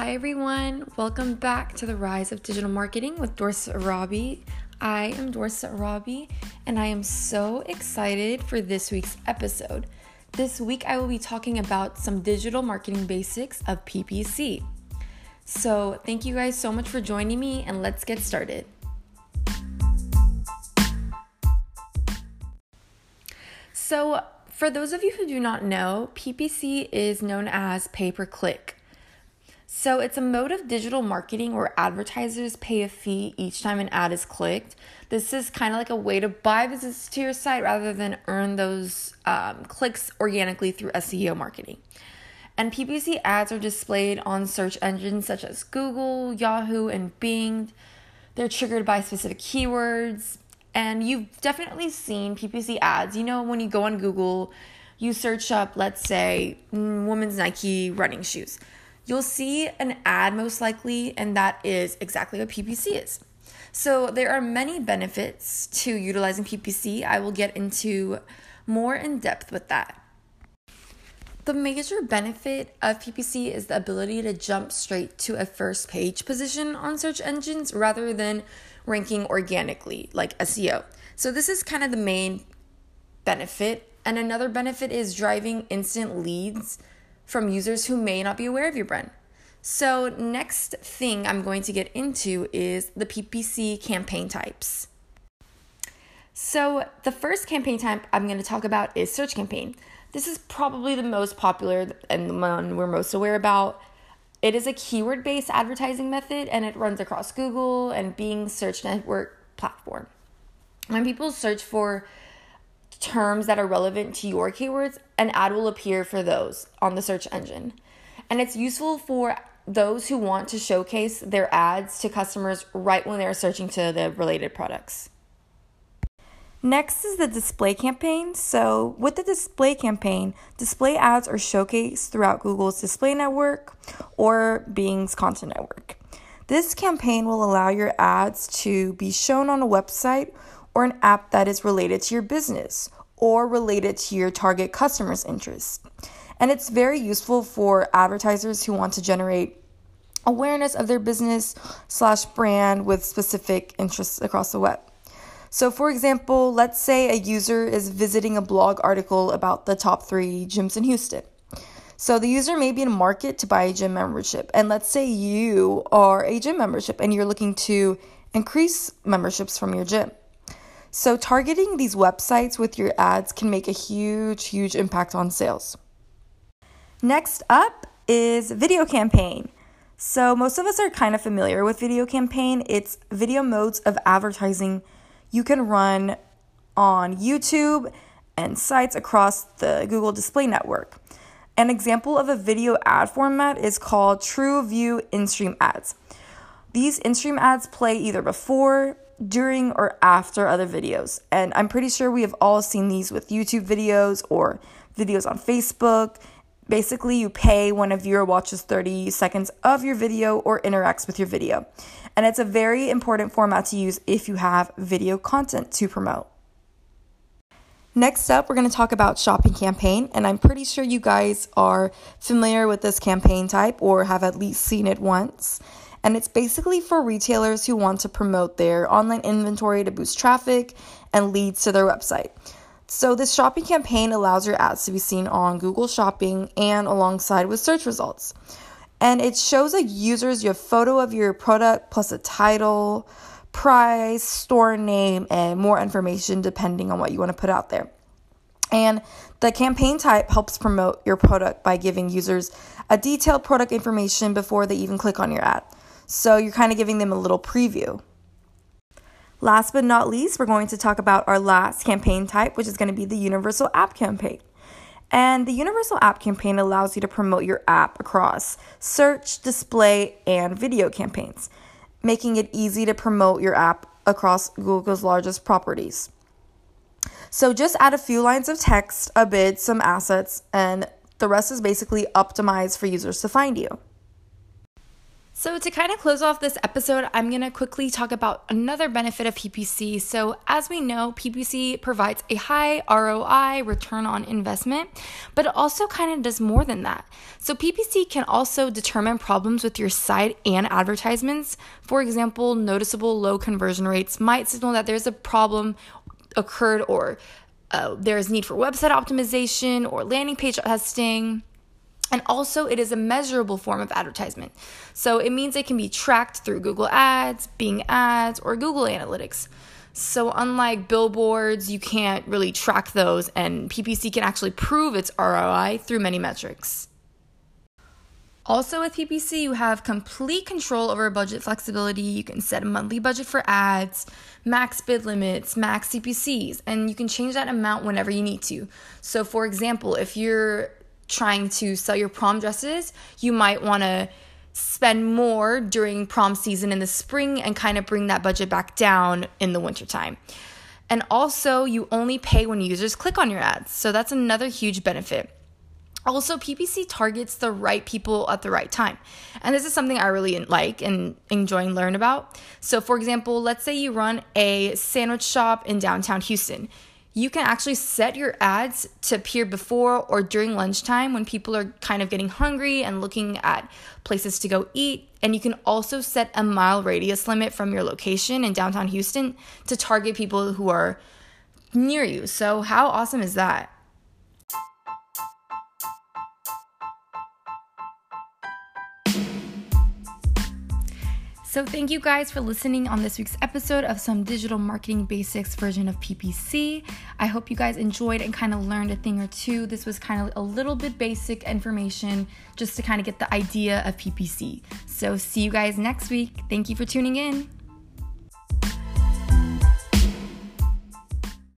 Hi, everyone. Welcome back to the Rise of Digital Marketing with Dorset Robbie. I am Dorset Robbie, and I am so excited for this week's episode. This week, I will be talking about some digital marketing basics of PPC. So, thank you guys so much for joining me, and let's get started. So, for those of you who do not know, PPC is known as pay per click. So it's a mode of digital marketing where advertisers pay a fee each time an ad is clicked. This is kind of like a way to buy visits to your site rather than earn those um, clicks organically through SEO marketing. And PPC ads are displayed on search engines such as Google, Yahoo, and Bing. They're triggered by specific keywords. And you've definitely seen PPC ads. You know, when you go on Google, you search up, let's say, mm, women's Nike running shoes you'll see an ad most likely, and that is exactly what PPC is. So, there are many benefits to utilizing PPC. I will get into more in depth with that. The major benefit of PPC is the ability to jump straight to a first page position on search engines rather than ranking organically, like SEO. So, this is kind of the main benefit. And another benefit is driving instant leads from users who may not be aware of your brand. So, next thing I'm going to get into is the PPC campaign types. So, the first campaign type I'm going to talk about is search campaign. This is probably the most popular and the one we're most aware about. It is a keyword based advertising method and it runs across Google and Bing search network platform. When people search for terms that are relevant to your keywords, an ad will appear for those on the search engine. And it's useful for those who want to showcase their ads to customers right when they're searching to the related products. Next is the display campaign. So, with the display campaign, display ads are showcased throughout Google's display network or Bing's content network. This campaign will allow your ads to be shown on a website or an app that is related to your business or related to your target customer's interests. And it's very useful for advertisers who want to generate awareness of their business slash brand with specific interests across the web. So, for example, let's say a user is visiting a blog article about the top three gyms in Houston. So, the user may be in a market to buy a gym membership. And let's say you are a gym membership and you're looking to increase memberships from your gym. So, targeting these websites with your ads can make a huge, huge impact on sales. Next up is video campaign. So, most of us are kind of familiar with video campaign. It's video modes of advertising you can run on YouTube and sites across the Google Display Network. An example of a video ad format is called TrueView in-stream ads. These in-stream ads play either before, during or after other videos. And I'm pretty sure we have all seen these with YouTube videos or videos on Facebook. Basically, you pay when a viewer watches 30 seconds of your video or interacts with your video. And it's a very important format to use if you have video content to promote. Next up, we're going to talk about shopping campaign, and I'm pretty sure you guys are familiar with this campaign type or have at least seen it once and it's basically for retailers who want to promote their online inventory to boost traffic and leads to their website. So, this shopping campaign allows your ads to be seen on Google Shopping and alongside with search results. And it shows a users your photo of your product plus a title, price, store name, and more information depending on what you want to put out there. And the campaign type helps promote your product by giving users a detailed product information before they even click on your ad. So you're kind of giving them a little preview. Last but not least, we're going to talk about our last campaign type, which is going to be the Universal App Campaign. And the Universal App Campaign allows you to promote your app across search, display, and video campaigns, making it easy to promote your app across Google's largest properties. So just add a few lines of text, a bid, some assets, and the rest is basically optimized for users to find you. So, to kind of close off this episode, I'm going to quickly talk about another benefit of PPC. So, as we know, PPC provides a high ROI, return on investment, but it also kind of does more than that. So, PPC can also determine problems with your site and advertisements. For example, noticeable low conversion rates might signal that there's a problem occurred or uh, there's need for website optimization or landing page testing and also, it is a measurable form of advertisement. So it means it can be tracked through Google Ads, Bing Ads, or Google Analytics. So, unlike billboards, you can't really track those, and PPC can actually prove its ROI through many metrics. Also, with PPC, you have complete control over budget flexibility. You can set a monthly budget for ads, max bid limits, max CPCs, and you can change that amount whenever you need to. So, for example, if you're trying to sell your prom dresses, you might want to spend more during prom season in the spring and kind of bring that budget back down in the wintertime. And also, you only pay when users click on your ads. So that's another huge benefit. Also, PPC targets the right people at the right time. And this is something I really like and enjoy and learn about. So, for example, let's say you run a sandwich shop in downtown Houston you can actually set your ads to appear before or during lunchtime when people are kind of getting hungry and looking at places to go eat. And you can also set a mile radius limit from your location in downtown Houston to target people who are near you. So, how awesome is that? So, thank you guys for listening on this week's episode of some digital marketing basics version of PPC. I hope you guys enjoyed and kind of learned a thing or two. This was kind of a little bit basic information just to kind of get the idea of PPC. So, see you guys next week. Thank you for tuning in.